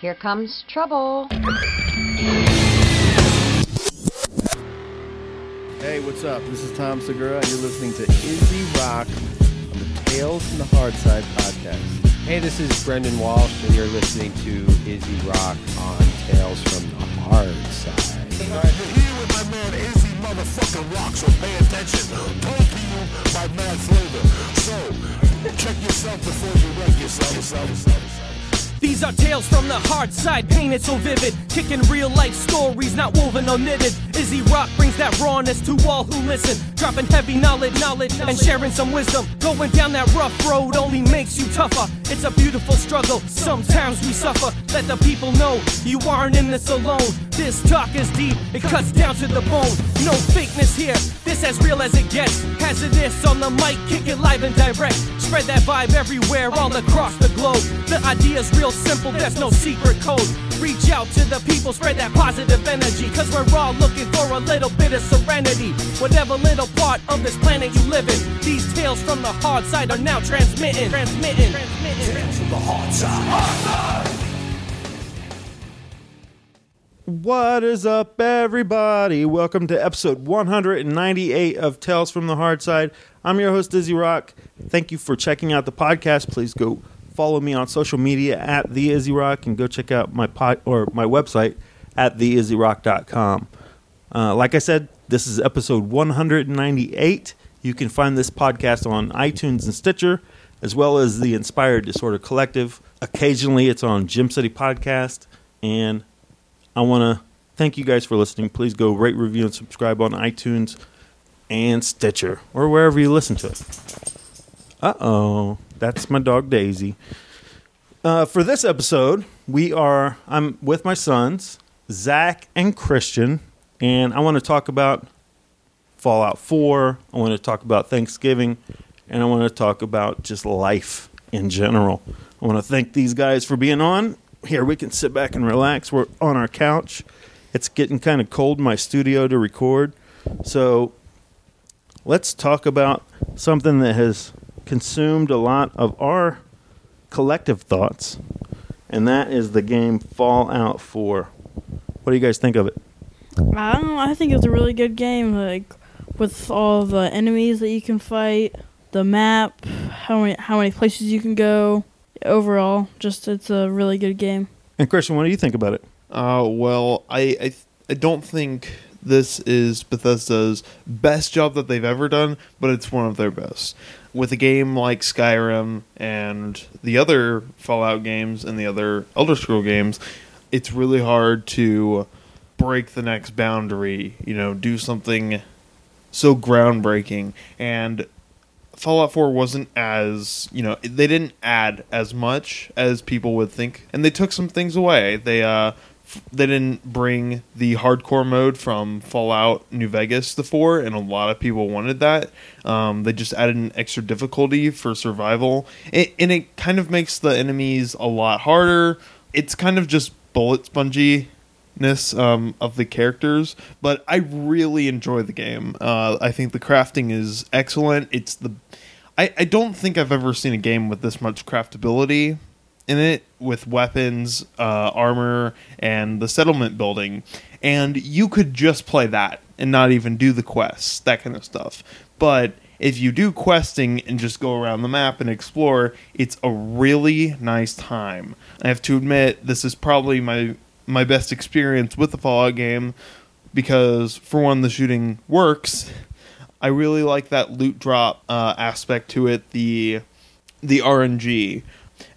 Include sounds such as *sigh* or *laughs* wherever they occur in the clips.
Here comes trouble. Hey, what's up? This is Tom Segura, and you're listening to Izzy Rock on the Tales from the Hard Side podcast. Hey, this is Brendan Walsh, and you're listening to Izzy Rock on Tales from the Hard Side. You're here with my man Izzy motherfucking Rock, so pay attention. Told to you by Mad Flavor. So, check yourself before you wreck yourself. yourself, yourself, yourself. These are tales from the hard side, painted so vivid. Kicking real life stories, not woven or knitted. Izzy Rock brings that rawness to all who listen. Dropping heavy knowledge, knowledge, and sharing some wisdom. Going down that rough road only makes you tougher. It's a beautiful struggle, sometimes we suffer. Let the people know you aren't in this alone. This talk is deep, it cuts down to the bone. No fakeness here, this as real as it gets. Hazardous on the mic, kick it live and direct. Spread that vibe everywhere, all across the globe. The idea's real simple, there's no secret code. Reach out to the people, spread that positive energy. Cause we're all looking for a little bit of serenity. Whatever little part of this planet you live in, these tales from the hard side are now transmitting. Transmitting. transmitting. The hard side. Hard side. What is up, everybody? Welcome to episode 198 of Tales from the Hard Side. I'm your host, Izzy Rock. Thank you for checking out the podcast. Please go follow me on social media at the Izzy Rock and go check out my pod or my website at theizzyrock.com. Uh, like I said, this is episode 198. You can find this podcast on iTunes and Stitcher, as well as the Inspired Disorder Collective. Occasionally, it's on Gem City Podcast, and I want to thank you guys for listening. Please go rate, review, and subscribe on iTunes and Stitcher or wherever you listen to it. Uh oh, that's my dog Daisy. Uh, for this episode, we are I'm with my sons Zach and Christian, and I want to talk about Fallout 4. I want to talk about Thanksgiving, and I want to talk about just life in general. I want to thank these guys for being on. Here we can sit back and relax. We're on our couch. It's getting kind of cold in my studio to record. So let's talk about something that has consumed a lot of our collective thoughts, and that is the game Fallout 4. What do you guys think of it? I don't know. I think it's a really good game. Like with all the enemies that you can fight, the map, how many how many places you can go. Overall, just it's a really good game. And Christian, what do you think about it? Uh, well, I, I th- I don't think this is Bethesda's best job that they've ever done, but it's one of their best. With a game like Skyrim and the other Fallout games and the other Elder Scroll games, it's really hard to break the next boundary, you know, do something so groundbreaking and Fallout 4 wasn't as, you know, they didn't add as much as people would think and they took some things away. They uh they didn't bring the hardcore mode from Fallout New Vegas to 4 and a lot of people wanted that. Um, they just added an extra difficulty for survival it, and it kind of makes the enemies a lot harder. It's kind of just bullet spongyness um, of the characters, but I really enjoy the game. Uh, I think the crafting is excellent. It's the I, I don't think I've ever seen a game with this much craftability in it with weapons, uh, armor, and the settlement building. And you could just play that and not even do the quests, that kind of stuff. But if you do questing and just go around the map and explore, it's a really nice time. I have to admit, this is probably my my best experience with the Fallout game because, for one, the shooting works. I really like that loot drop uh, aspect to it, the the RNG,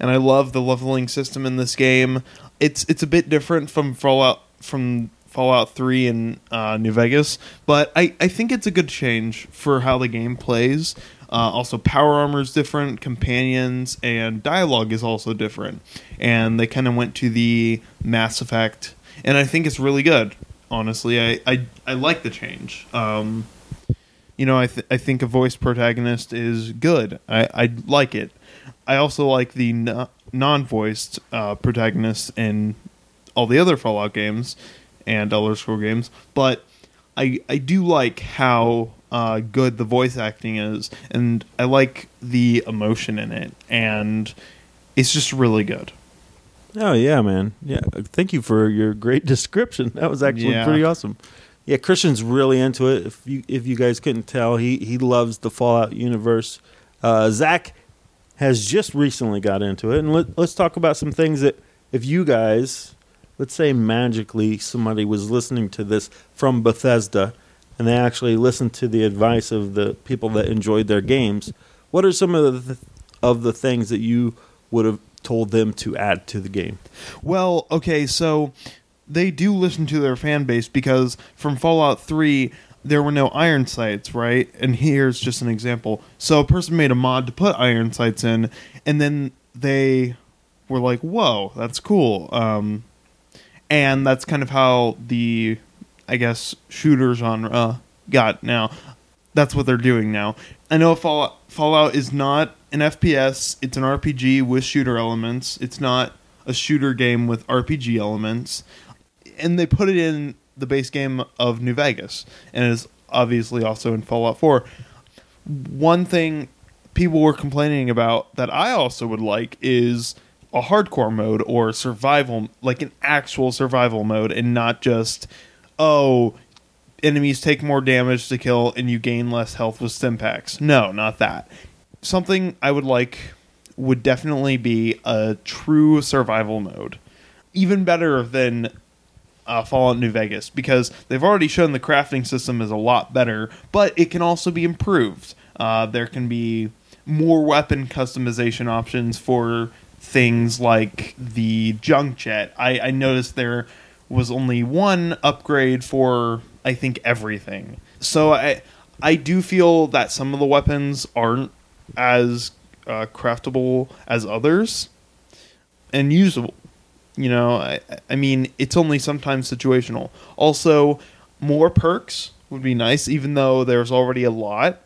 and I love the leveling system in this game. It's it's a bit different from Fallout from Fallout 3 and uh, New Vegas, but I, I think it's a good change for how the game plays. Uh, also, power armor is different, companions, and dialogue is also different. And they kind of went to the Mass Effect. and I think it's really good. Honestly, I I, I like the change. Um, you know, I th- I think a voice protagonist is good. I I like it. I also like the no- non-voiced uh, protagonist in all the other Fallout games and Elder Scroll games, but I I do like how uh, good the voice acting is, and I like the emotion in it, and it's just really good. Oh yeah, man. Yeah, thank you for your great *laughs* description. That was actually Yeah. pretty awesome. Yeah, Christian's really into it. If you if you guys couldn't tell, he he loves the Fallout universe. Uh, Zach has just recently got into it, and let, let's talk about some things that if you guys, let's say magically somebody was listening to this from Bethesda, and they actually listened to the advice of the people that enjoyed their games, what are some of the of the things that you would have told them to add to the game? Well, okay, so they do listen to their fan base because from Fallout 3 there were no iron sights, right? And here's just an example. So a person made a mod to put iron sights in and then they were like, "Whoa, that's cool." Um and that's kind of how the I guess shooter genre got now. That's what they're doing now. I know Fallout, Fallout is not an FPS; it's an RPG with shooter elements. It's not a shooter game with RPG elements, and they put it in the base game of New Vegas, and is obviously also in Fallout Four. One thing people were complaining about that I also would like is a hardcore mode or survival, like an actual survival mode, and not just oh enemies take more damage to kill and you gain less health with Stimpaks. No, not that. Something I would like would definitely be a true survival mode. Even better than uh, Fallout New Vegas because they've already shown the crafting system is a lot better, but it can also be improved. Uh, there can be more weapon customization options for things like the junk jet. I, I noticed there was only one upgrade for I think everything. So I I do feel that some of the weapons aren't as uh, craftable as others and usable. You know, I, I mean, it's only sometimes situational. Also, more perks would be nice, even though there's already a lot.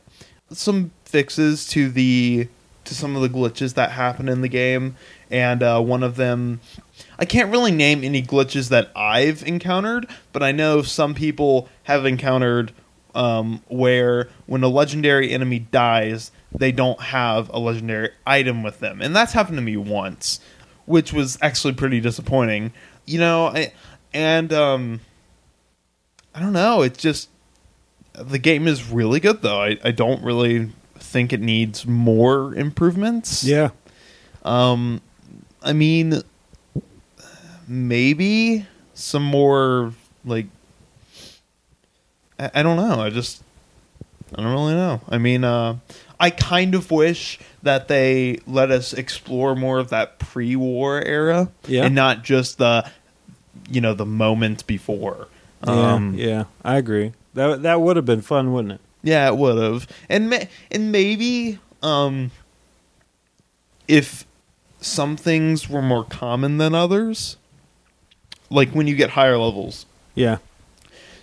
Some fixes to the to some of the glitches that happen in the game, and uh, one of them, I can't really name any glitches that I've encountered, but I know some people have encountered um, where when a legendary enemy dies, they don't have a legendary item with them, and that's happened to me once, which was actually pretty disappointing. You know, I, and um, I don't know. It's just the game is really good though. I, I don't really think it needs more improvements. Yeah. Um, I mean, maybe some more like I, I don't know. I just I don't really know. I mean, uh, I kind of wish that they let us explore more of that pre-war era, Yeah. and not just the you know the moment before. Um, yeah, yeah, I agree. That that would have been fun, wouldn't it? Yeah, it would have, and ma- and maybe um, if some things were more common than others, like when you get higher levels, Yeah,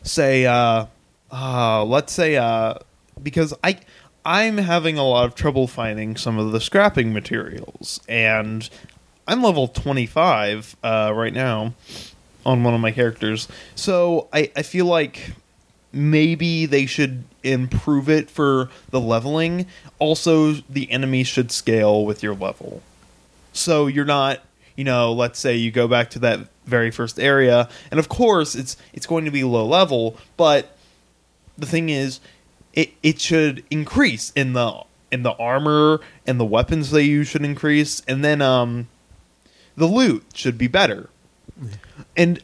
say, uh, uh, let's say, uh, because I I'm having a lot of trouble finding some of the scrapping materials, and I'm level 25 uh, right now on one of my characters, so I I feel like maybe they should improve it for the leveling. Also, the enemies should scale with your level. So you're not, you know, let's say you go back to that very first area, and of course it's it's going to be low level, but the thing is, it it should increase in the in the armor and the weapons they use should increase, and then um, the loot should be better. And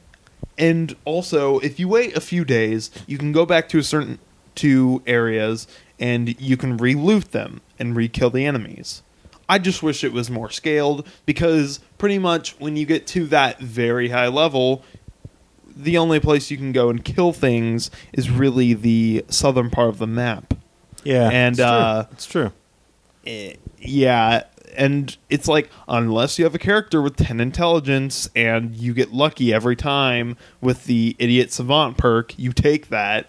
and also, if you wait a few days, you can go back to a certain two areas and you can re-loot them and re-kill the enemies. I just wish it was more scaled because pretty much when you get to that very high level, the only place you can go and kill things is really the southern part of the map. yeah, And, it's true. uh, it's true. Eh, yeah, and it's like unless you have a character with 10 intelligence and you get lucky every time with the idiot savant perk you take that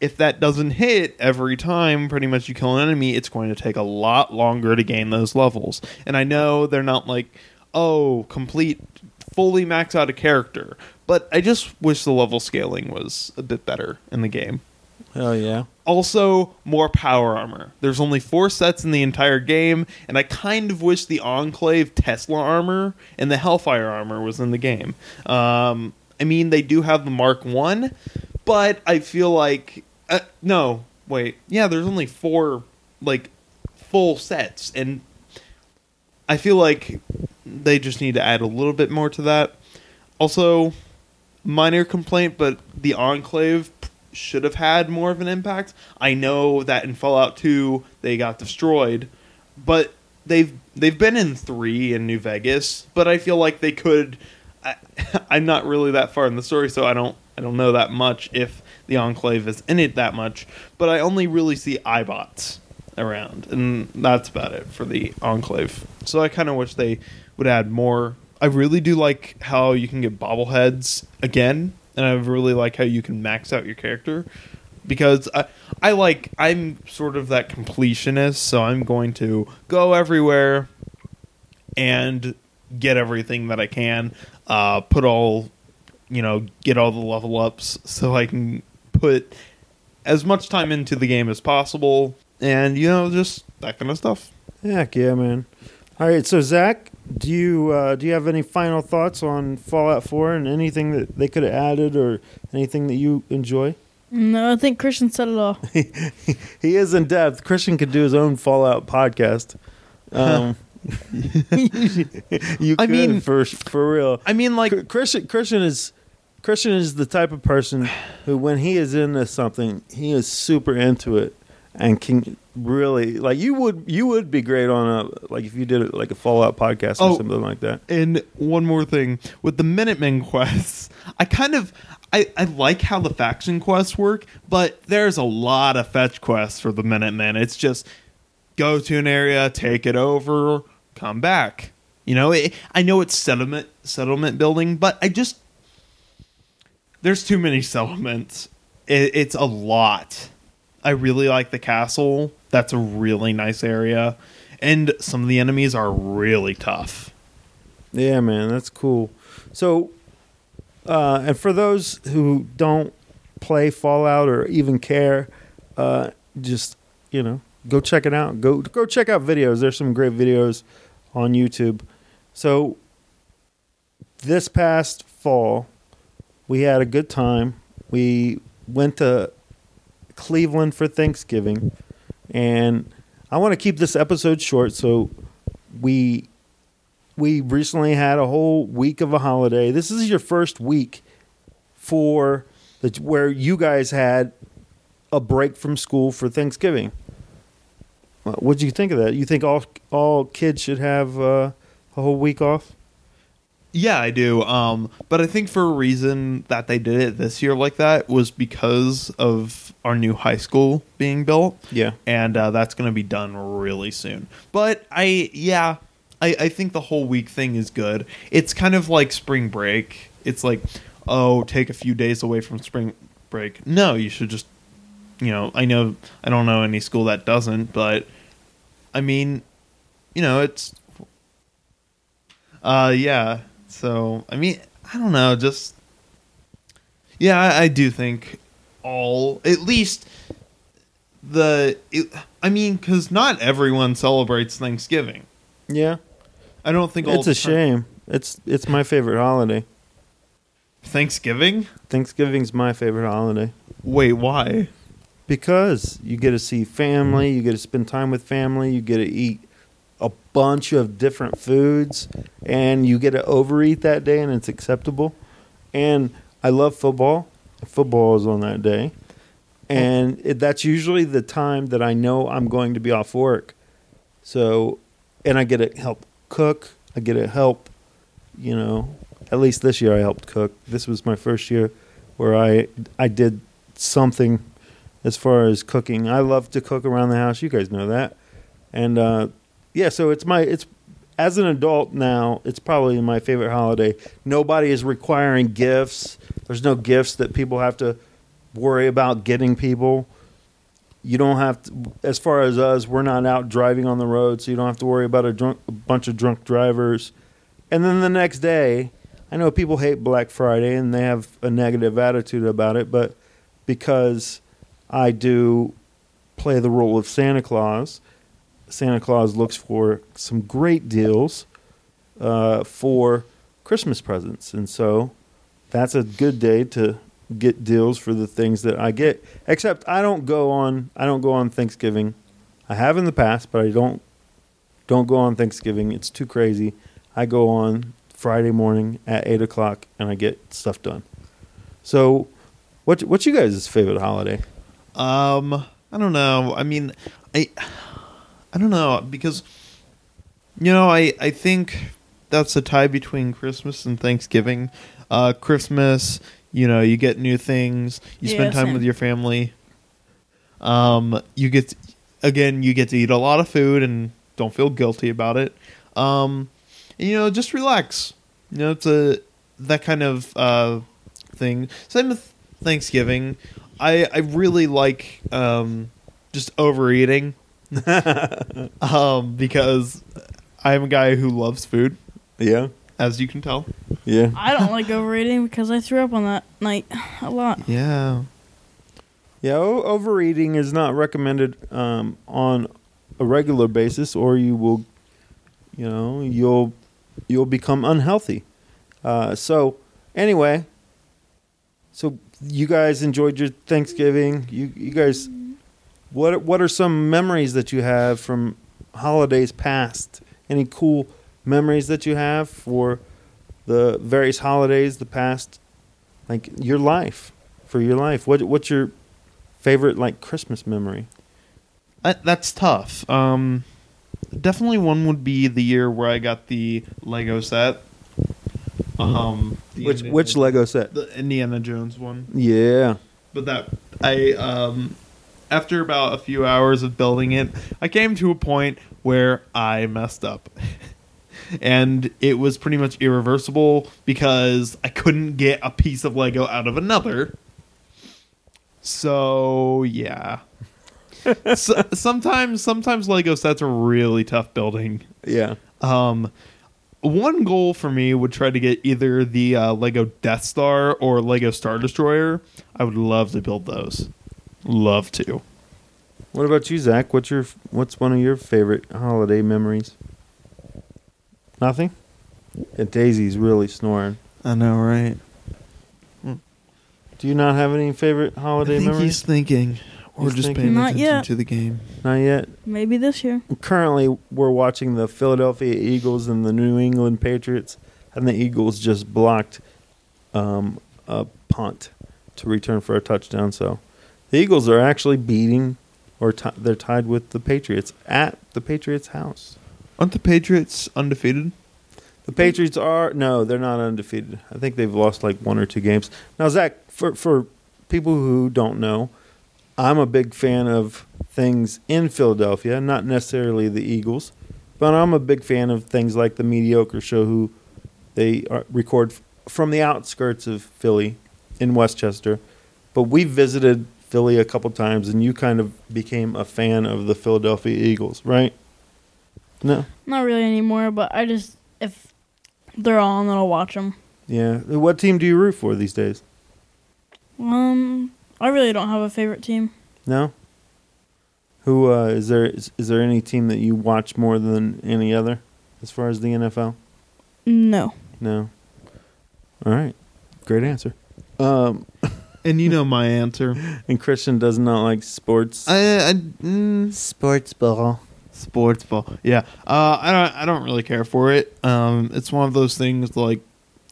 if that doesn't hit every time pretty much you kill an enemy it's going to take a lot longer to gain those levels and i know they're not like oh complete fully max out a character but i just wish the level scaling was a bit better in the game Hell yeah. also more power armor. There's only four sets in the entire game, and I kind of wish the Enclave Tesla armor and the Hellfire armor was in the game. Um, I mean, they do have the Mark One, but I feel like uh, no, wait, yeah, there's only four like full sets, and I feel like they just need to add a little bit more to that. Also, minor complaint, but the Enclave should have had more of an impact. I know that in Fallout 2 they got destroyed, but they've they've been in 3 in New Vegas, but I feel like they could I, *laughs* I'm not really that far in the story, so I don't I don't know that much if the Enclave is in it that much, but I only really see Eyebots around, and that's about it for the Enclave. So I kind of wish they would add more. I really do like how you can get bobbleheads again, and I really like how you can max out your character because I, I like I'm sort of that completionist, so I'm going to go everywhere and get everything that I can. Uh, put all, you know, get all the level ups so I can put as much time into the game as possible, and you know, just that kind of stuff. Heck yeah, man. All right, so Zach, do you uh, do you have any final thoughts on Fallout 4 and anything that they could have added or anything that you enjoy? No, I think Christian said it all. *laughs* He is in depth. Christian could do his own Fallout podcast. Um, *laughs* you I mean- for for real. I mean, like, Christian Christian is Christian is the type of person who, when he is into something, he is super into it and can really like you would you would be great on a like if you did like a Fallout podcast or Oh. something like that. And one more thing with the Minutemen quests, *laughs* I kind of I, I like how the faction quests work, but there's a lot of fetch quests for the Minutemen. It's just go to an area, take it over, come back. You know, it, I know it's settlement settlement building, but I just there's too many settlements. It, it's a lot. I really like the castle. That's a really nice area, and some of the enemies are really tough. Yeah, man, that's cool. So, uh, and for those who don't play Fallout or even care, uh, just you know, go check it out. Go go check out videos. There's some great videos on YouTube. So, this past fall, we had a good time. We went to Cleveland for Thanksgiving, and I want to keep this episode short. So, we we recently had a whole week of a holiday. This is your first week for the where you guys had a break from school for Thanksgiving. What do you think of that? You think all all kids should have uh, a whole week off? Yeah, I do. Um, but I think for a reason that they did it this year like that was because of our new high school being built. Yeah. and uh, that's going to be done really soon. But I, yeah, I, I think the whole week thing is good. It's kind of like spring break. It's like, oh, take a few days away from spring break. No, you should just, you know, I know I don't know any school that doesn't, but I mean, you know, it's, uh, yeah. So I mean, I don't know, just yeah, I, I do think all at least the it, I mean, because not everyone celebrates Thanksgiving. Yeah, I don't think all it's a shame. It's it's my favorite holiday. Thanksgiving. Thanksgiving's my favorite holiday Wait, why? because you get to see family, you get to spend time with family, you get to eat a bunch of different foods, and you get to overeat that day, and it's acceptable. And I love football. Football is on that day, and it, that's usually the time that I know I'm going to be off work. So, and I get to help cook. I get to help, you know. At least this year I helped cook. This was my first year where I I did something as far as cooking. I love to cook around the house. You guys know that, and uh, yeah, so it's my it's as an adult now, it's probably my favorite holiday. Nobody is requiring gifts. There's no gifts that people have to worry about getting people. You don't have to, as far as us, we're not out driving on the road, so you don't have to worry about a, drunk, a bunch of drunk drivers. And then the next day, I know people hate Black Friday and they have a negative attitude about it, but because I do play the role of Santa Claus, Santa Claus looks for some great deals uh, for Christmas presents, and so that's a good day to get deals for the things that I get. Except I don't go on I don't go on Thanksgiving. I have in the past, but I don't don't go on Thanksgiving. It's too crazy. I go on Friday morning at eight o'clock, and I get stuff done. So, what what's you guys' favorite holiday? Um, I don't know. I mean, I I don't know because you know, I I think that's a tie between Christmas and Thanksgiving. Uh Christmas, you know, you get new things, you Yeah, spend time same. with your family. Um you get again, you get to eat a lot of food and don't feel guilty about it. Um and, you know, just relax. You know, it's a that kind of uh thing. Same with Thanksgiving. I I really like um just overeating. *laughs* um because I'm a guy who loves food, Yeah, as you can tell. yeah. I don't like overeating because I threw up on that night a lot. Yeah. Yeah, o- overeating is not recommended um, on a regular basis, or you will, you know, you'll you'll become unhealthy. Uh, so, anyway, so you guys enjoyed your Thanksgiving. You you guys, what what are some memories that you have from holidays past? Any cool memories that you have for the various holidays, the past, like your life, for your life? What what's your favorite like Christmas memory? That, that's tough. Um definitely one would be the year where I got the Lego set. Um the Which Indiana- which Lego set? the Indiana Jones one. Yeah. But that I um after about a few hours of building it, I came to a point where I messed up. *laughs* and it was pretty much irreversible because I couldn't get a piece of Lego out of another. So, yeah. *laughs* so, sometimes sometimes Lego sets are really tough building. Yeah. Um, one goal for me would try to get either the uh, Lego Death Star or Lego Star Destroyer. I would love to build those. Love to. What about you, Zach? What's your what's one of your favorite holiday memories? Nothing. And Daisy's really snoring. I know, right? Do you not have any favorite holiday I think memories? he's thinking, or He's just thinking. paying Not attention yet. to the game. Not yet. Maybe this year. Currently, we're watching the Philadelphia Eagles and the New England Patriots, and the Eagles just blocked um, a punt to return for a touchdown. So, the Eagles are actually beating, or ti they're tied with the Patriots at the Patriots' house. Aren't the Patriots undefeated? The Patriots are no, they're not undefeated. I think they've lost like one or two games. Now, Zach, for for people who don't know, I'm a big fan of things in Philadelphia, not necessarily the Eagles, but I'm a big fan of things like the Mediocre Show, who they are, record from the outskirts of Philly in West Chester. But we visited Philly a couple times, and you kind of became a fan of the Philadelphia Eagles, right? No. Not really anymore, but I just if they're on, then I'll watch them. Yeah. What team do you root for these days? Um, I really don't have a favorite team. No. Who uh, is there? Is, is there any team that you watch more than any other, as far as the NFL? No. No. All right. Great answer. Um, *laughs* And you know my answer. *laughs* and Christian does not like sports. I, I mm, sports ball. sports ball. Yeah. Uh, I don't. I don't really care for it. Um, it's one of those things like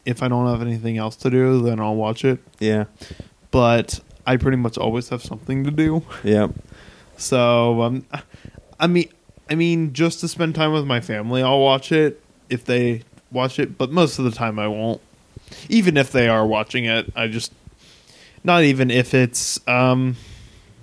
if I don't have anything else to do, then I'll watch it. Yeah. But I pretty much always have something to do. Yeah. *laughs* So um, I mean, I mean, just to spend time with my family, I'll watch it if they watch it. But most of the time, I won't. Even if they are watching it, I just not even if it's um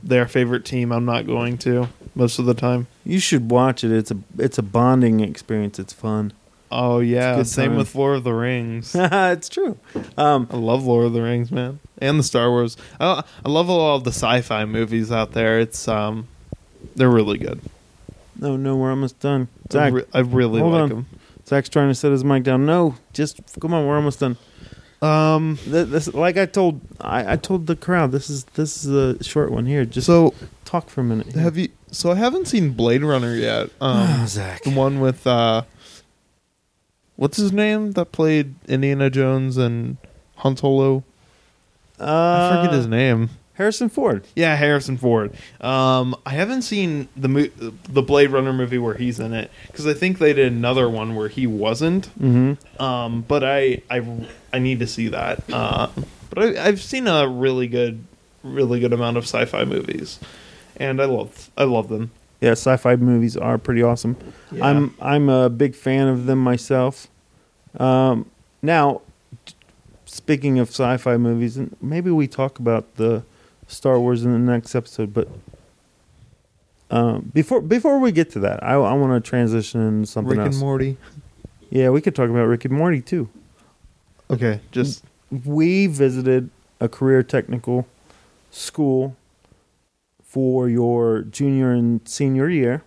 their favorite team. I'm not going to. most of the time. You should watch it. It's a it's a bonding experience. It's fun. Oh yeah, same time. with Lord of the Rings. *laughs* it's true. Um, I love Lord of the Rings, man, and the Star Wars. I, I love all of the sci-fi movies out there. It's um, they're really good. no, no, we're almost done. I, Zach, re- I really like on. them. Zach's trying to set his mic down. No, just come on. We're almost done. Um, Th- This, like I told, I, I told the crowd. This is this is a short one here. Just so talk for a minute. here. have you? So I haven't seen Blade Runner yet. Um, Zach? the one with uh, what's his name that played Indiana Jones and Han Solo? Uh, I forget his name. Harrison Ford. Yeah, Harrison Ford. Um, I haven't seen the mo- the Blade Runner movie where he's in it because I think they did another one where he wasn't. Mm-hmm. Um, but I, I I need to see that. Uh, but I, I've seen a really good, really good amount of sci-fi movies, and I love I love them. Yeah, sci-fi movies are pretty awesome. Yeah. I'm I'm a big fan of them myself. Um, now, speaking of sci-fi movies, and maybe we talk about the Star Wars in the next episode. But um, before before we get to that, I, I want to transition into something Rick else. Rick and Morty. yeah, we could talk about Rick and Morty too. Okay, just we visited a career technical school for your junior and senior year,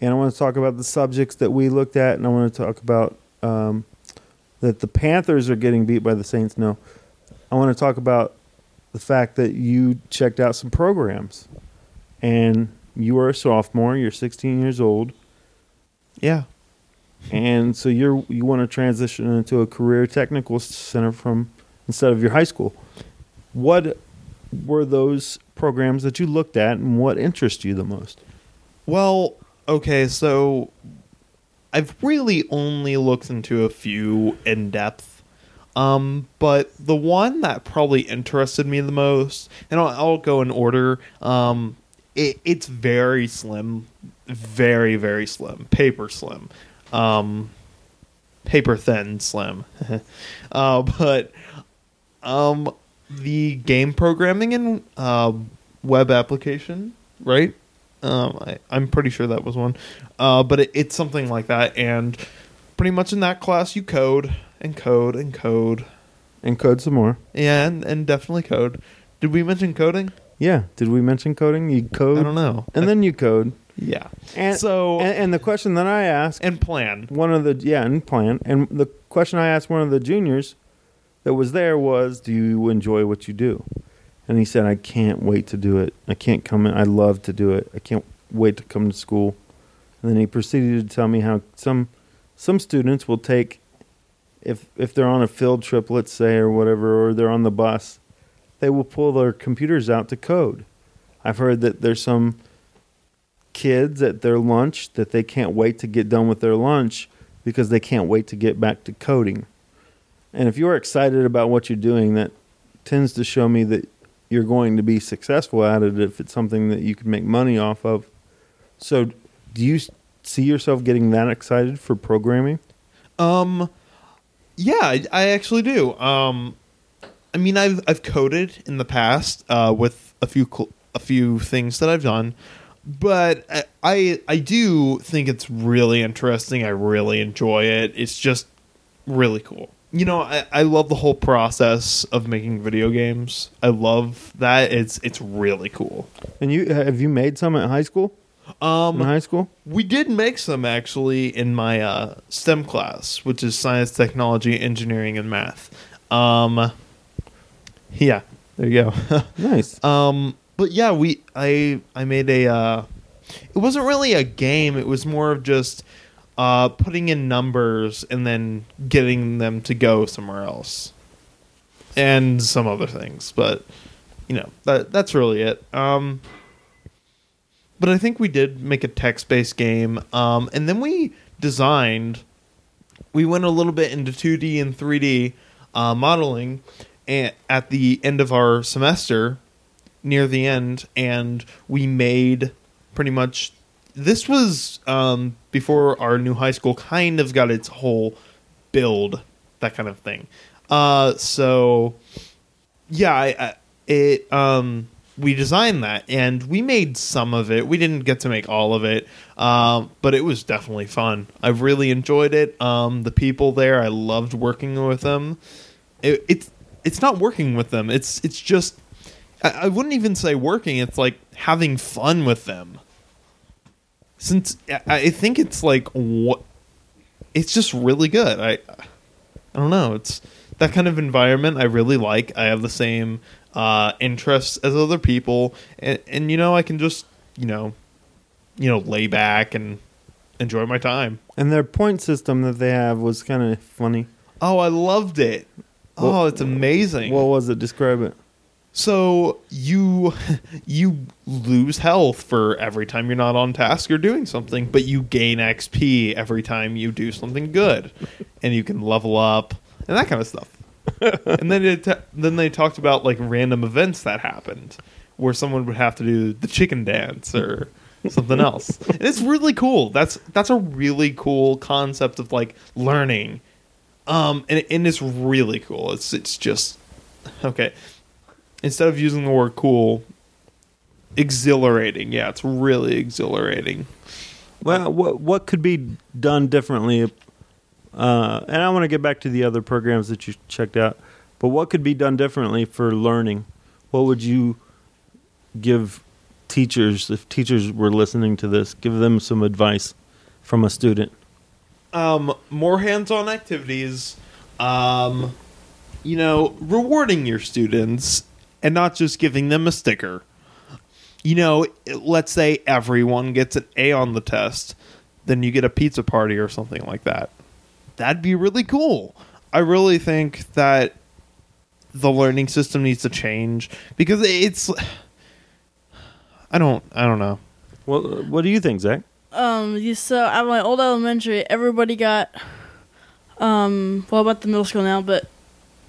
and I want to talk about the subjects that we looked at, and I want to talk about um, that the Panthers are getting beat by the Saints. No, I want to talk about the fact that you checked out some programs, and you are a sophomore. You're 16 years old yeah. And so you're you want to transition into a career technical center from instead of your high school what were those programs that you looked at and what interested you the most Well, okay, so I've really only looked into a few in depth. Um, but the one that probably interested me the most, and I'll, I'll go in order. Um, it, it's very slim, very very slim, paper slim, um, paper thin slim. *laughs* uh, but um, the game programming and uh, web application, right? Um, I, I'm pretty sure that was one, uh, but it, it's something like that. And pretty much in that class, you code and code and code, and code some more yeah, and, and definitely code. Did we mention coding? yeah did we mention coding you code I don't know. and then you code yeah, and so and, and the question that i asked and plan. one of the yeah and plan. And the question i asked one of the juniors that was there was do you enjoy what you do? And he said i can't wait to do it. I can't come in. I love to do it. I can't wait to come to school. And then he proceeded to tell me how some some students will take if if they're on a field trip let's say or whatever or they're on the bus they will pull their computers out to code. I've heard that there's some kids at their lunch that they can't wait to get done with their lunch because they can't wait to get back to coding. And if you're excited about what you're doing, that tends to show me that you're going to be successful at it if it's something that you can make money off of. So, do you see yourself getting that excited for programming? Um, yeah, I, I actually do. Um, I mean, I've I've coded in the past uh, with a few cl- a few things that I've done, but I, I I do think it's really interesting. I really enjoy it. It's just really cool. You know, I, I love the whole process of making video games. I love that. It's it's really cool. And you have you made some at high school? Um, In high school? we did make some actually in my uh, STEM class, which is science, technology, engineering, and math. Um, yeah, there you go. *laughs* Nice. um, but yeah, we I I made a. Uh, it wasn't really a game. It was more of just uh, putting in numbers and then getting them to go somewhere else, and some other things. But you know that that's really it. Um, but I think we did make a text based game. Um, and then we designed, we went a little bit into 2D and 3D uh, modeling and, at the end of our semester, near the end, and we made pretty much. This was um, before our new high school kind of got its whole build, that kind of thing. Uh, so, yeah, I, I, it um, we designed that and we made some of it. We didn't get to make all of it, um, but it was definitely fun. I really enjoyed it. Um, the people there, I loved working with them. It, it's it's not working with them. It's it's just I, I wouldn't even say working. It's like having fun with them. Since I, I think it's like what it's just really good. I I don't know. It's that kind of environment I really like. I have the same uh, interests as other people, and, and you know I can just you know you know lay back and enjoy my time. And their point system that they have was kind of funny. Oh, I loved it. Oh, it's amazing. What was it? Describe it. So you *laughs* you lose health for every time you're not on task or doing something, but you gain XP every time you do something good, and you can level up and that kind of stuff. *laughs* and then it, then they talked about like random events that happened, where someone would have to do the chicken dance or something else, and it's really cool. That's that's a really cool concept of like learning, um, and and it's really cool. It's it's just okay instead of using the word cool, exhilarating. Yeah, it's really exhilarating. Well, what what could be done differently? Uh, and I want to get back to the other programs that you checked out, but what could be done differently for learning? What would you give teachers if teachers were listening to this? Give them some advice from a student. Um, more hands-on activities. Um, you know, rewarding your students and not just giving them a sticker. You know, let's say everyone gets an A on the test, then you get a pizza party or something like that. That'd be really cool. I really think that the learning system needs to change because it's I don't I don't know. Well, what do you think, Zach? Um, you so at my old elementary, everybody got, um, well, about the middle school now, but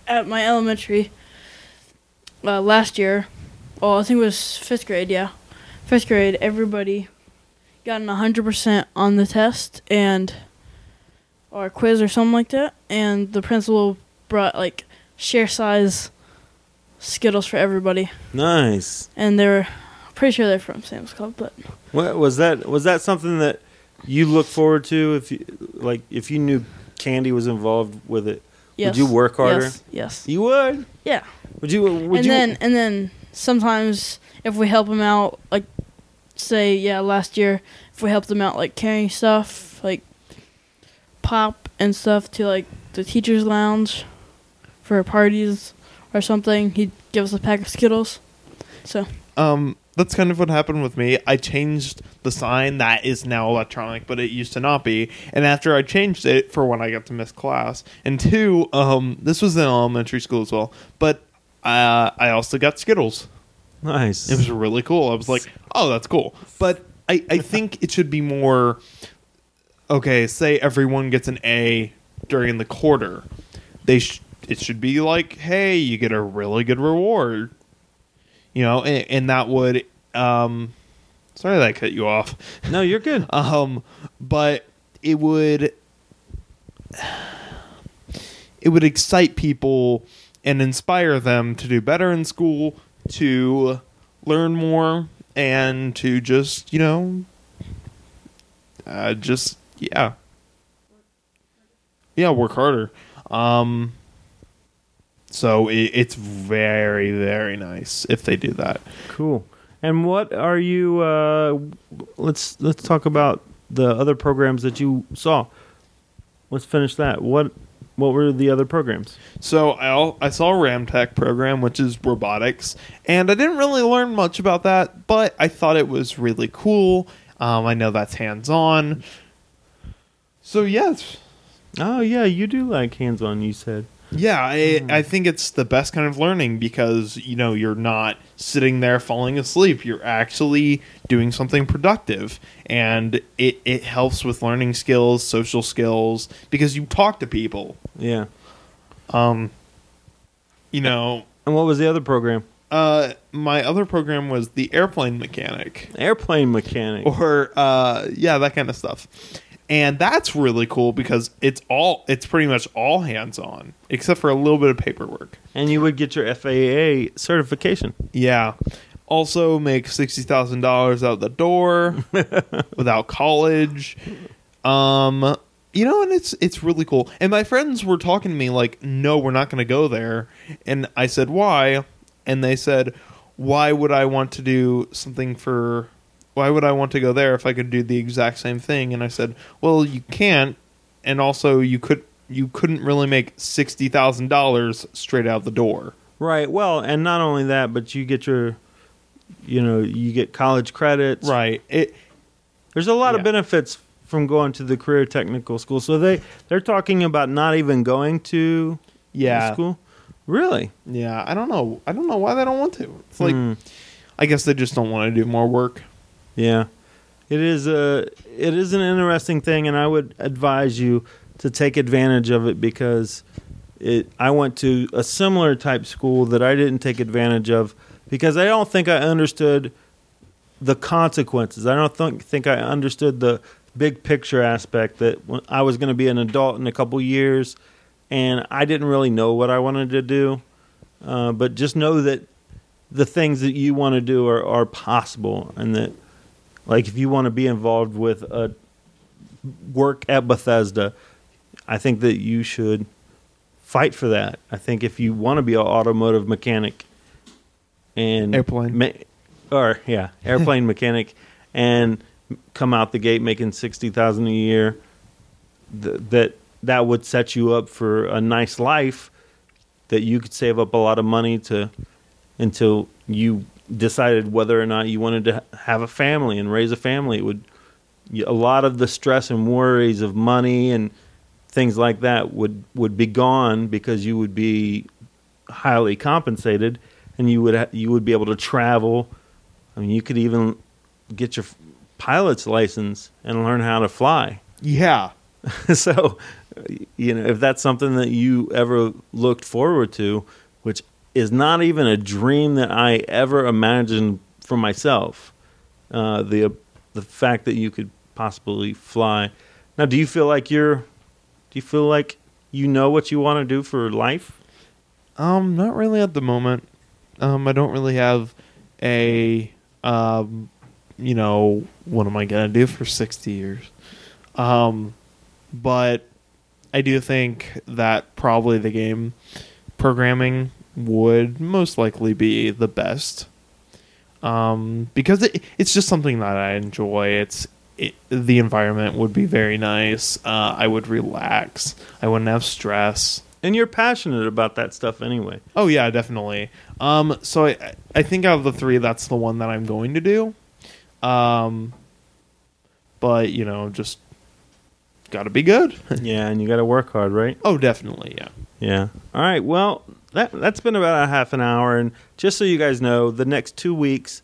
at my elementary, uh, last year, well, I think it was fifth grade, yeah, fifth grade, everybody got an hundred percent on the test and or quiz or something like that, and the principal brought like share size Skittles for everybody, Nice. and they're pretty sure they're from Sam's Club, but What was that? Was that something that you look forward to if you like if you knew candy was involved with it? yes, Would you work harder? Yes, yes. You would. Yeah. Would you? Would and you? then and then sometimes if we help them out, like say yeah, last year if we helped them out like carrying stuff like pop and stuff to like the teachers' lounge for parties or something, he'd give us a pack of Skittles. So Um, that's kind of what happened with me. I changed the sign that is now electronic, but it used to not be. And after I changed it for when I got to miss class, and two, um, this was in elementary school as well. But uh, I also got Skittles. nice. It was really cool. I was like, oh, that's cool. But I, I think it should be more. Okay, say everyone gets an A during the quarter. They sh- it should be like, hey, you get a really good reward. You know, and, and that would. Um, sorry that I cut you off. no, you're good. *laughs* Um, but it would it would excite people and inspire them to do better in school, to learn more, and to just you know, uh, just yeah, yeah, work harder. Um, so it, it's very very nice if they do that. Cool. And what are you? Uh, let's let's talk about the other programs that you saw. Let's finish that. What what were the other programs? So I I saw a RAMTEC program, which is robotics, and I didn't really learn much about that, but I thought it was really cool. Um, I know that's hands on. So yes, Oh yeah, you do like hands on. You said. Yeah, I I think it's the best kind of learning because you know you're not sitting there falling asleep. You're actually doing something productive, and it it helps with learning skills, social skills, because you talk to people. Yeah. Um, you know, And what was the other program? Uh, my other program was the airplane mechanic, Airplane mechanic. or uh, yeah, that kind of stuff. And that's really cool because it's all it's pretty much all hands on, except for a little bit of paperwork. and you would get your FAA certification. Yeah. Also, make sixty thousand dollars out the door *laughs* without college. Um, you know, and it's it's really cool. And my friends were talking to me like, "No, we're not going to go there." And I said, "Why?" And they said, "Why would I want to do something for? Why would I want to go there if I could do the exact same thing?" And I said, "Well, you can't, and also you could." You couldn't really make sixty thousand dollars straight out the door. Right. Well, and not only that, but you get your, you know, you get college credits. Right. It There's a lot of benefits from going to the career technical school. So they they're talking about not even going to yeah. school. Really? Yeah, I don't know. I don't know why they don't want to. It's like Hmm. I guess they just don't want to do more work. Yeah. It is a it is an interesting thing and I would advise you to take advantage of it because it I went to a similar type school that I didn't take advantage of because I don't think I understood the consequences. I don't think think I understood the big picture aspect that I was going to be an adult in a couple years and I didn't really know what I wanted to do. Uh, but just know that the things that you want to do are, are possible and that like if you want to be involved with a work at Bethesda, I think that you should fight for that. I think if you want to be an automotive mechanic and Airplane. ma- or yeah, *laughs* airplane mechanic and come out the gate making 60,000 a year th- that that would set you up for a nice life that you could save up a lot of money to until you decided whether or not you wanted to have a family and raise a family. It would a lot of the stress and worries of money and things like that would would be gone because you would be highly compensated and you would ha- you would be able to travel. I mean, you could even get your pilot's license and learn how to fly. Yeah. *laughs* so, you know, if that's something that you ever looked forward to, is not even a dream that I ever imagined for myself, uh, the the fact that you could possibly fly. Now, do you feel like you're? Do you feel like you know what you want to do for life? Um, not really at the moment. Um, I don't really have a um, you know, what am I gonna do for sixty years? Um, but I do think that probably the game programming would most likely be the best. Um, because it, it's just something that I enjoy. It's it, the environment would be very nice. Uh, I would relax. I wouldn't have stress. And you're passionate about that stuff anyway. Oh yeah, definitely. Um, so I I think out of the three, that's the one that I'm going to do. Um, but you know, just got to be good. *laughs* Yeah, and you got to work hard, right? oh, definitely, yeah. Yeah. All right. Well, that that's been about a half an hour, and just so you guys know, the next two weeks,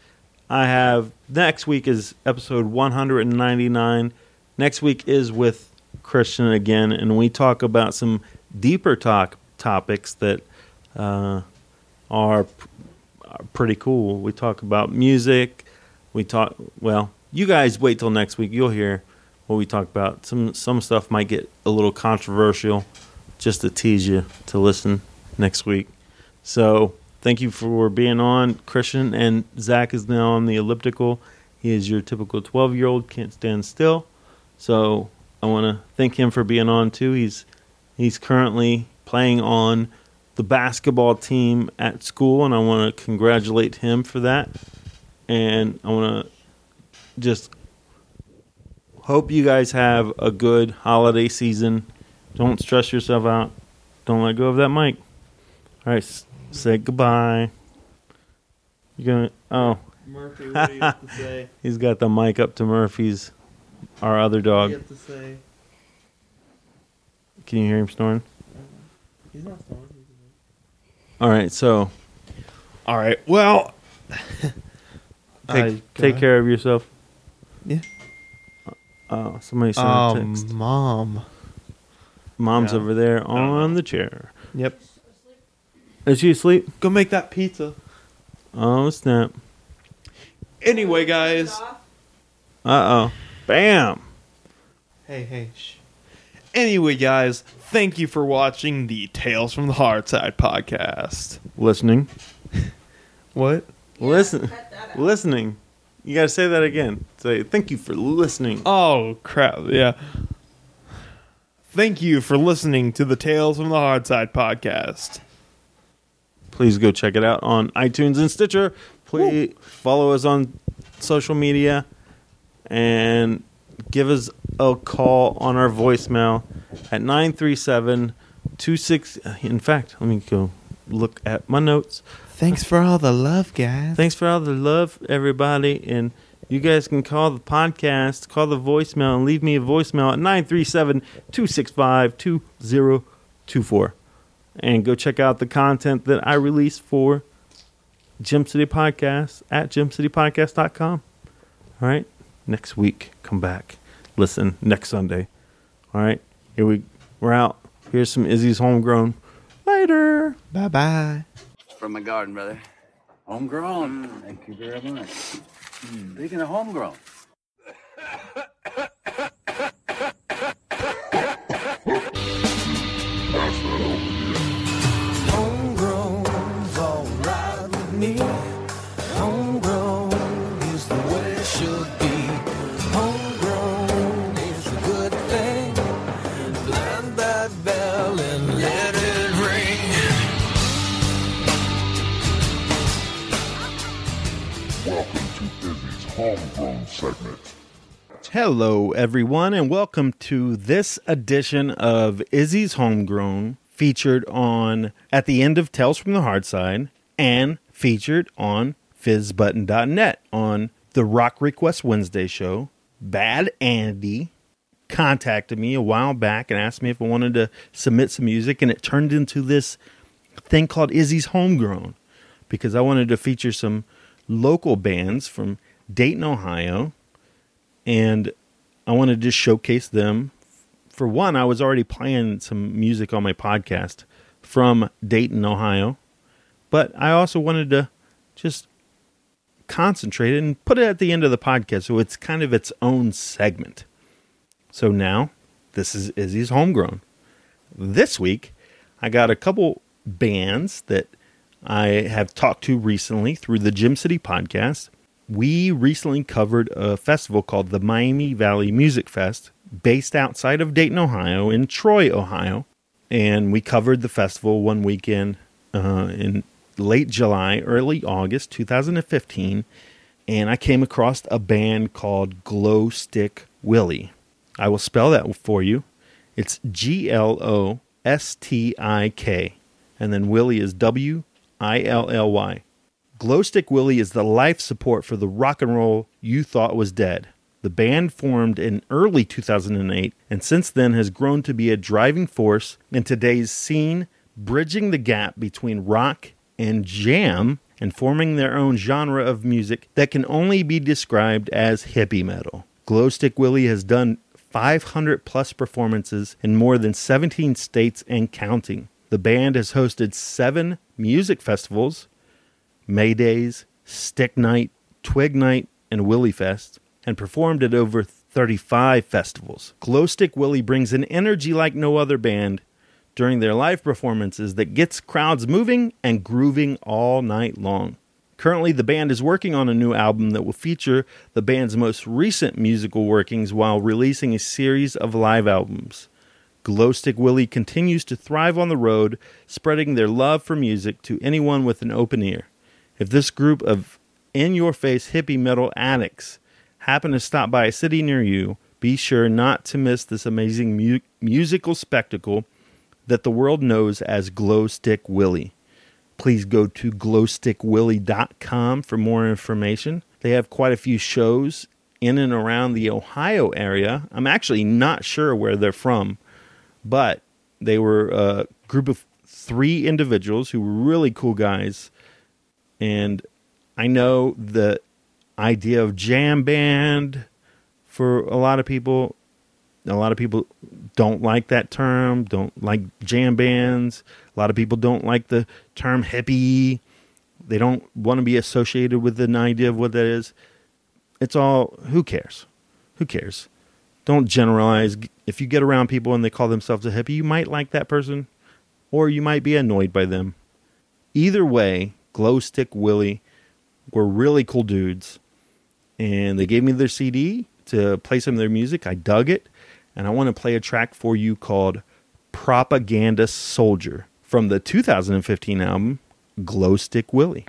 I have next week is episode 199. Next week is with Christian again, and we talk about some deeper talk topics that uh, are, p- are pretty cool. We talk about music. We talk. Well, you guys wait till next week. You'll hear what we talk about. Some some stuff might get a little controversial just to tease you to listen next week. So thank you for being on, Christian. And Zach is now on the elliptical. He is your typical 12 year old, can't stand still. So I want to thank him for being on too. He's he's currently playing on the basketball team at school, and I want to congratulate him for that. And I want to just hope you guys have a good holiday season. Don't stress yourself out. Don't let go of that mic. All right, say goodbye. You're gonna. Oh, Murphy, what do you have to say? *laughs* he's got the mic up to Murphy's, our other dog. have to say? Can you hear him snoring? He's not snoring. All right, so All right. Well, *laughs* take, I- take care of yourself. Yeah. Oh, somebody sent a Um, text. mom. Mom's yeah. over there on the chair. Yep. Is she asleep? Go make that pizza. Oh snap! Anyway, guys. Uh oh! Bam! Hey, hey. Shh. Anyway, guys, thank you for watching the Tales from the Hard Side podcast. Listening, *laughs* What? Listen, listening. You gotta say that again. Say thank you for listening. Oh crap! Yeah. Thank you for listening to the Tales from the Hard Side podcast. Please go check it out on iTunes and Stitcher. Please follow us on social media and give us a call on our voicemail at 937 26. In fact, let me go look at my notes. Thanks for all the love, guys. Thanks for all the love, everybody. And you guys can call the podcast, call the voicemail, and leave me a voicemail at 937 265 2024. And go check out the content that I release for Gem City Podcast at gemcitypodcast.com. All right. Next week, come back. Listen next Sunday. All right. Here we, we're out. Here's some Izzy's homegrown. Later. Bye bye. From my garden, brother. Homegrown. Thank you very much. Speaking of homegrown. *laughs* Hello, everyone, and welcome to this edition of Izzy's Homegrown, featured on at the end of Tales from the Hard Side and featured on fizzbutton.net on the Rock Request Wednesday show. Bad Andy contacted me a while back and asked me if I wanted to submit some music, and it turned into this thing called Izzy's Homegrown because I wanted to feature some local bands from Dayton, Ohio and I wanted to just showcase them. For one, I was already playing some music on my podcast from Dayton, Ohio, but I also wanted to just concentrate it and put it at the end of the podcast so it's kind of its own segment. So now, this is Izzy's Homegrown. This week, I got a couple bands that I have talked to recently through the Gem City podcast we recently covered a festival called the Miami Valley Music Fest, based outside of Dayton, Ohio, in Troy, Ohio. And we covered the festival one weekend uh, in late July, early August 2015. And I came across a band called Glow Stick Willie. I will spell that for you. It's G L O S T I K. And then Willy is W I L L Y. Glostik Willy is the life support for the rock and roll you thought was dead. The band formed in early 2008 and since then has grown to be a driving force in today's scene, bridging the gap between rock and jam and forming their own genre of music that can only be described as hippie metal. Glostik Willy has done 500 plus performances in more than 17 states and counting. The band has hosted seven music festivals, Maydays, Stick Night, Twig Night, and Willy Fest, and performed at over 35 festivals. Glostik Willy brings an energy like no other band during their live performances that gets crowds moving and grooving all night long. Currently, the band is working on a new album that will feature the band's most recent musical workings while releasing a series of live albums. Glostik Willy continues to thrive on the road, spreading their love for music to anyone with an open ear. If this group of in your face hippie metal addicts happen to stop by a city near you, be sure not to miss this amazing mu- musical spectacle that the world knows as Glostik Willy. Please go to glostikwilly.com for more information. They have quite a few shows in and around the Ohio area. I'm actually not sure where they're from, but they were a group of three individuals who were really cool guys and I know the idea of jam band for a lot of people, a lot of people don't like that term, don't like jam bands. A lot of people don't like the term hippie. They don't want to be associated with an idea of what that is. It's all, who cares? Who cares? Don't generalize. If you get around people and they call themselves a hippie, you might like that person or you might be annoyed by them. Either way, Glostik Willy were really cool dudes, and they gave me their CD to play some of their music. I dug it, and I want to play a track for you called "Propaganda Soldier" from the 2015 album Glostik Willy.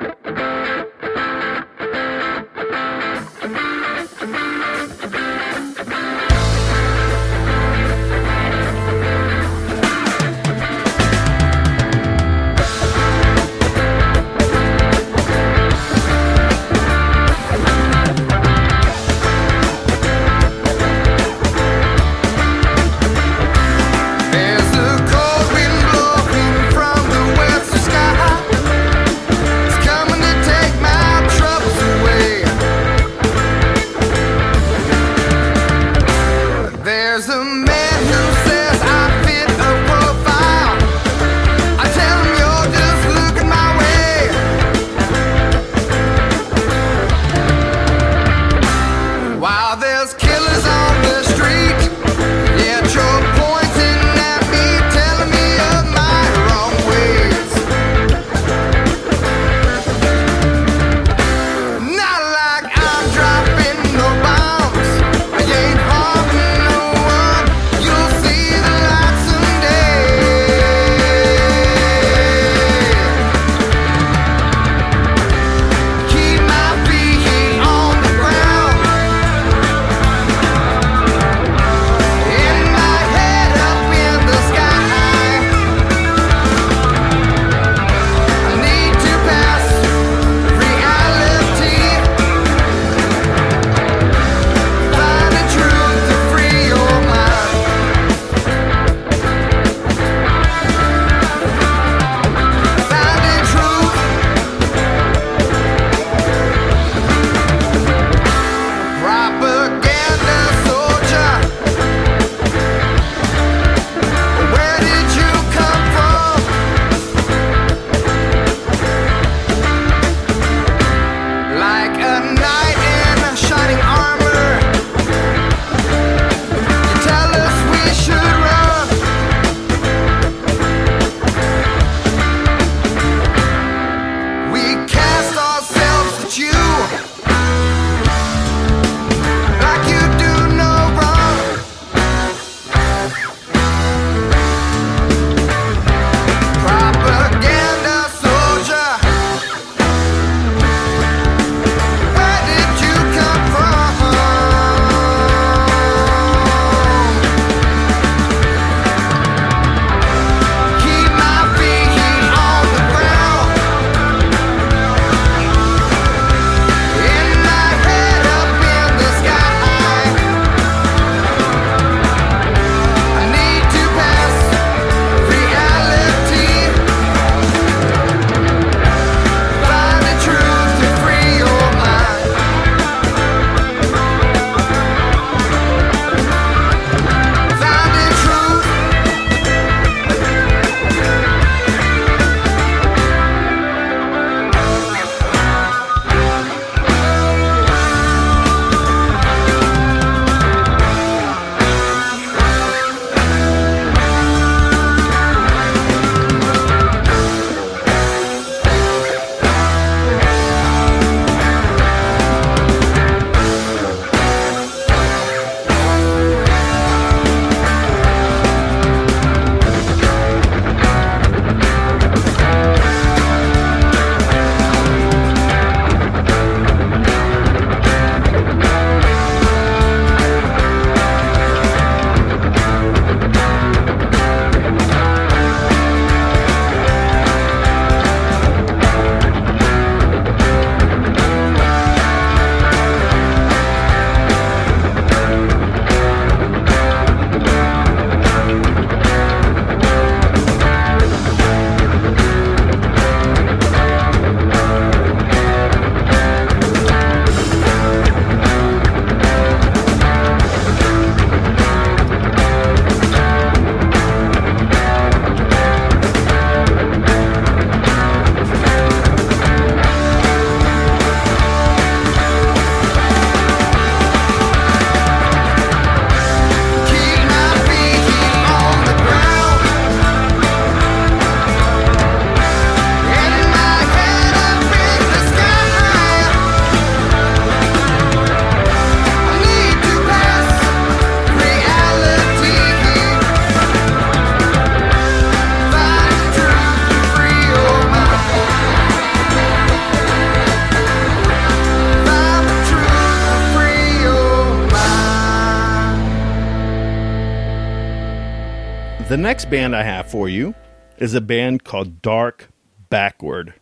The next band I have for you is a band called Dark Backward.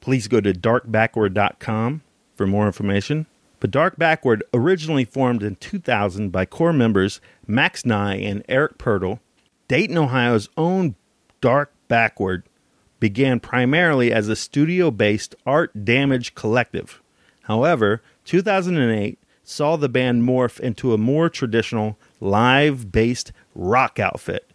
Please go to darkbackward.com for more information. But Dark Backward originally formed in 2000 by core members Max Nye and Eric Purtle. Dayton, Ohio's own Dark Backward began primarily as a studio based art damage collective. However, 2008 saw the band morph into a more traditional live based rock outfit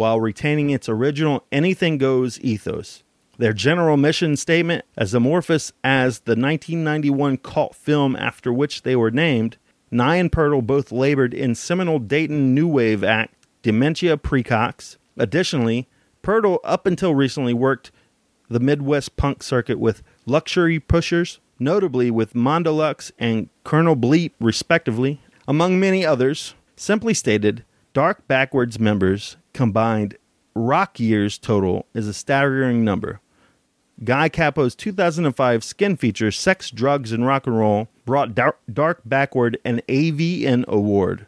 while retaining its original anything goes ethos. Their general mission statement, as amorphous as the 1991 cult film after which they were named, Nye and Purtle both labored in seminal Dayton New Wave act Dementia Precox. Additionally, Purtle, up until recently, worked the Midwest punk circuit with Luxury Pushers, notably with Mondolux and Colonel Bleep, respectively, among many others. Simply stated, Dark Backwards members combined rock years total is a staggering number. Guy Capo's 2005 skin feature, Sex, Drugs, and Rock and Roll, brought Dark, Dark Backward an AVN award.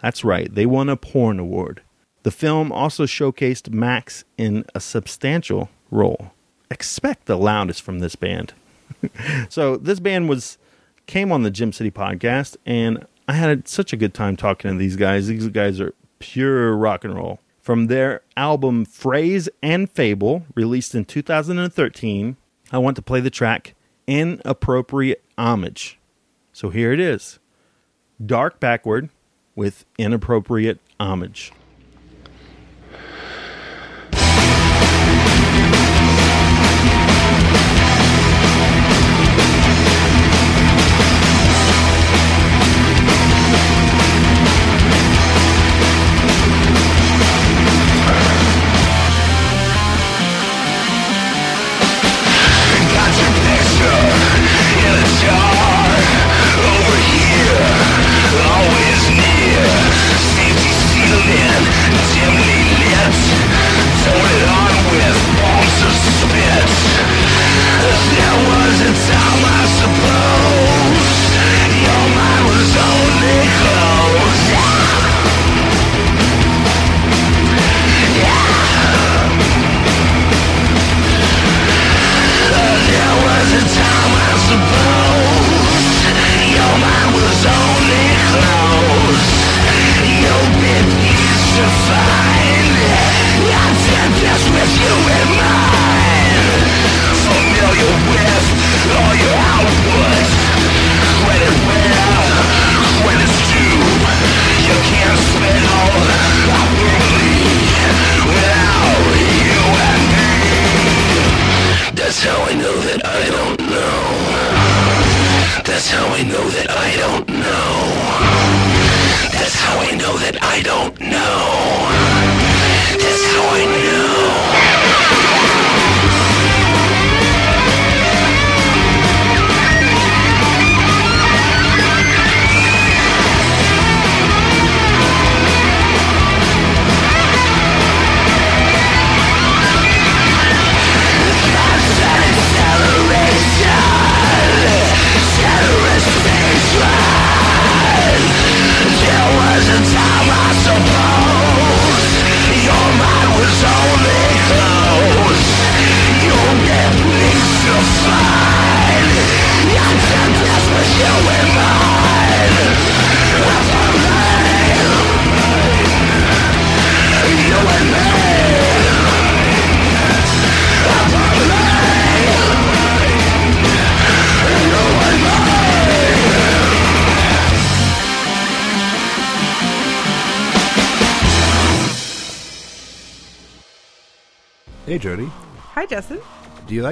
That's right, they won a porn award. The film also showcased Max in a substantial role. Expect the loudest from this band. *laughs* so this band was came on the Gem City podcast, and I had such a good time talking to these guys. These guys are pure rock and roll. From their album Phrase and Fable, released in 2013, I want to play the track Inappropriate Homage. So here it is Dark Backward with Inappropriate Homage. Safety ceiling, pleased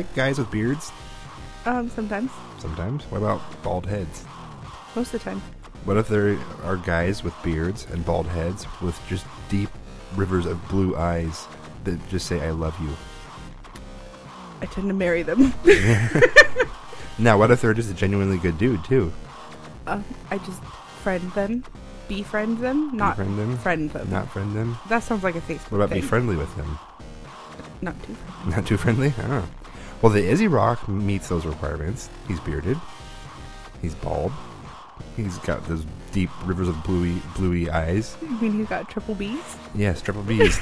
like guys with beards? Um, sometimes, Sometimes. What about bald heads? most of the time. What if there are guys with beards and bald heads with just deep rivers of blue eyes that just say "I love you"? I tend to marry them. *laughs* *laughs* Now, what if they're just a genuinely good dude too? uh, I just friend them, befriend them, not Befriend them? friend them. Not friend them. That sounds like a Facebook. What about be friendly with them? Not too. Not too friendly. Oh. Well, the Izzy Rock meets those requirements. He's bearded. He's bald. He's got those deep rivers of bluey, bluey eyes. You mean he's got triple B's? Yes, triple B's.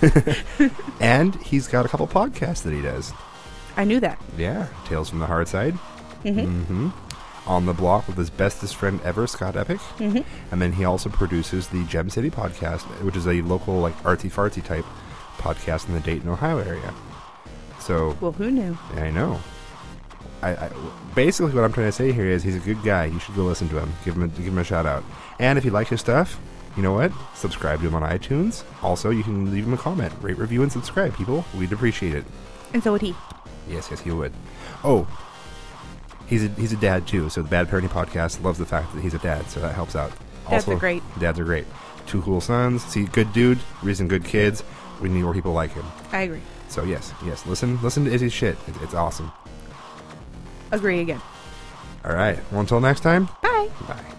*laughs* and he's got a couple podcasts that he does. I knew that. Yeah, Tales from the Hard Side. Mhm. hmm On the block with his bestest friend ever, Scott Epic. Mm-hmm. And then he also produces the Gem City podcast, which is a local, like, artsy fartsy type podcast in the Dayton, Ohio area. So, Well, who knew? I know. I, I basically what I'm trying to say here is he's a good guy. You should go listen to him. Give him a, give him a shout out. And if you like his stuff, you know what? Subscribe to him on iTunes. Also, you can leave him a comment, rate, review, and subscribe. People, we'd appreciate it. And so would he. Yes, yes, he would. Oh, he's a he's a dad too. So the Bad Parenting Podcast loves the fact that he's a dad, so that helps out. Dads are great. Dads are great. Two cool sons. See, good dude, raising good kids. We need more people like him. I agree. So yes, yes, listen, listen to Izzy's shit. It's, it's awesome. Agree again. All right. Well, until next time. Bye. Bye.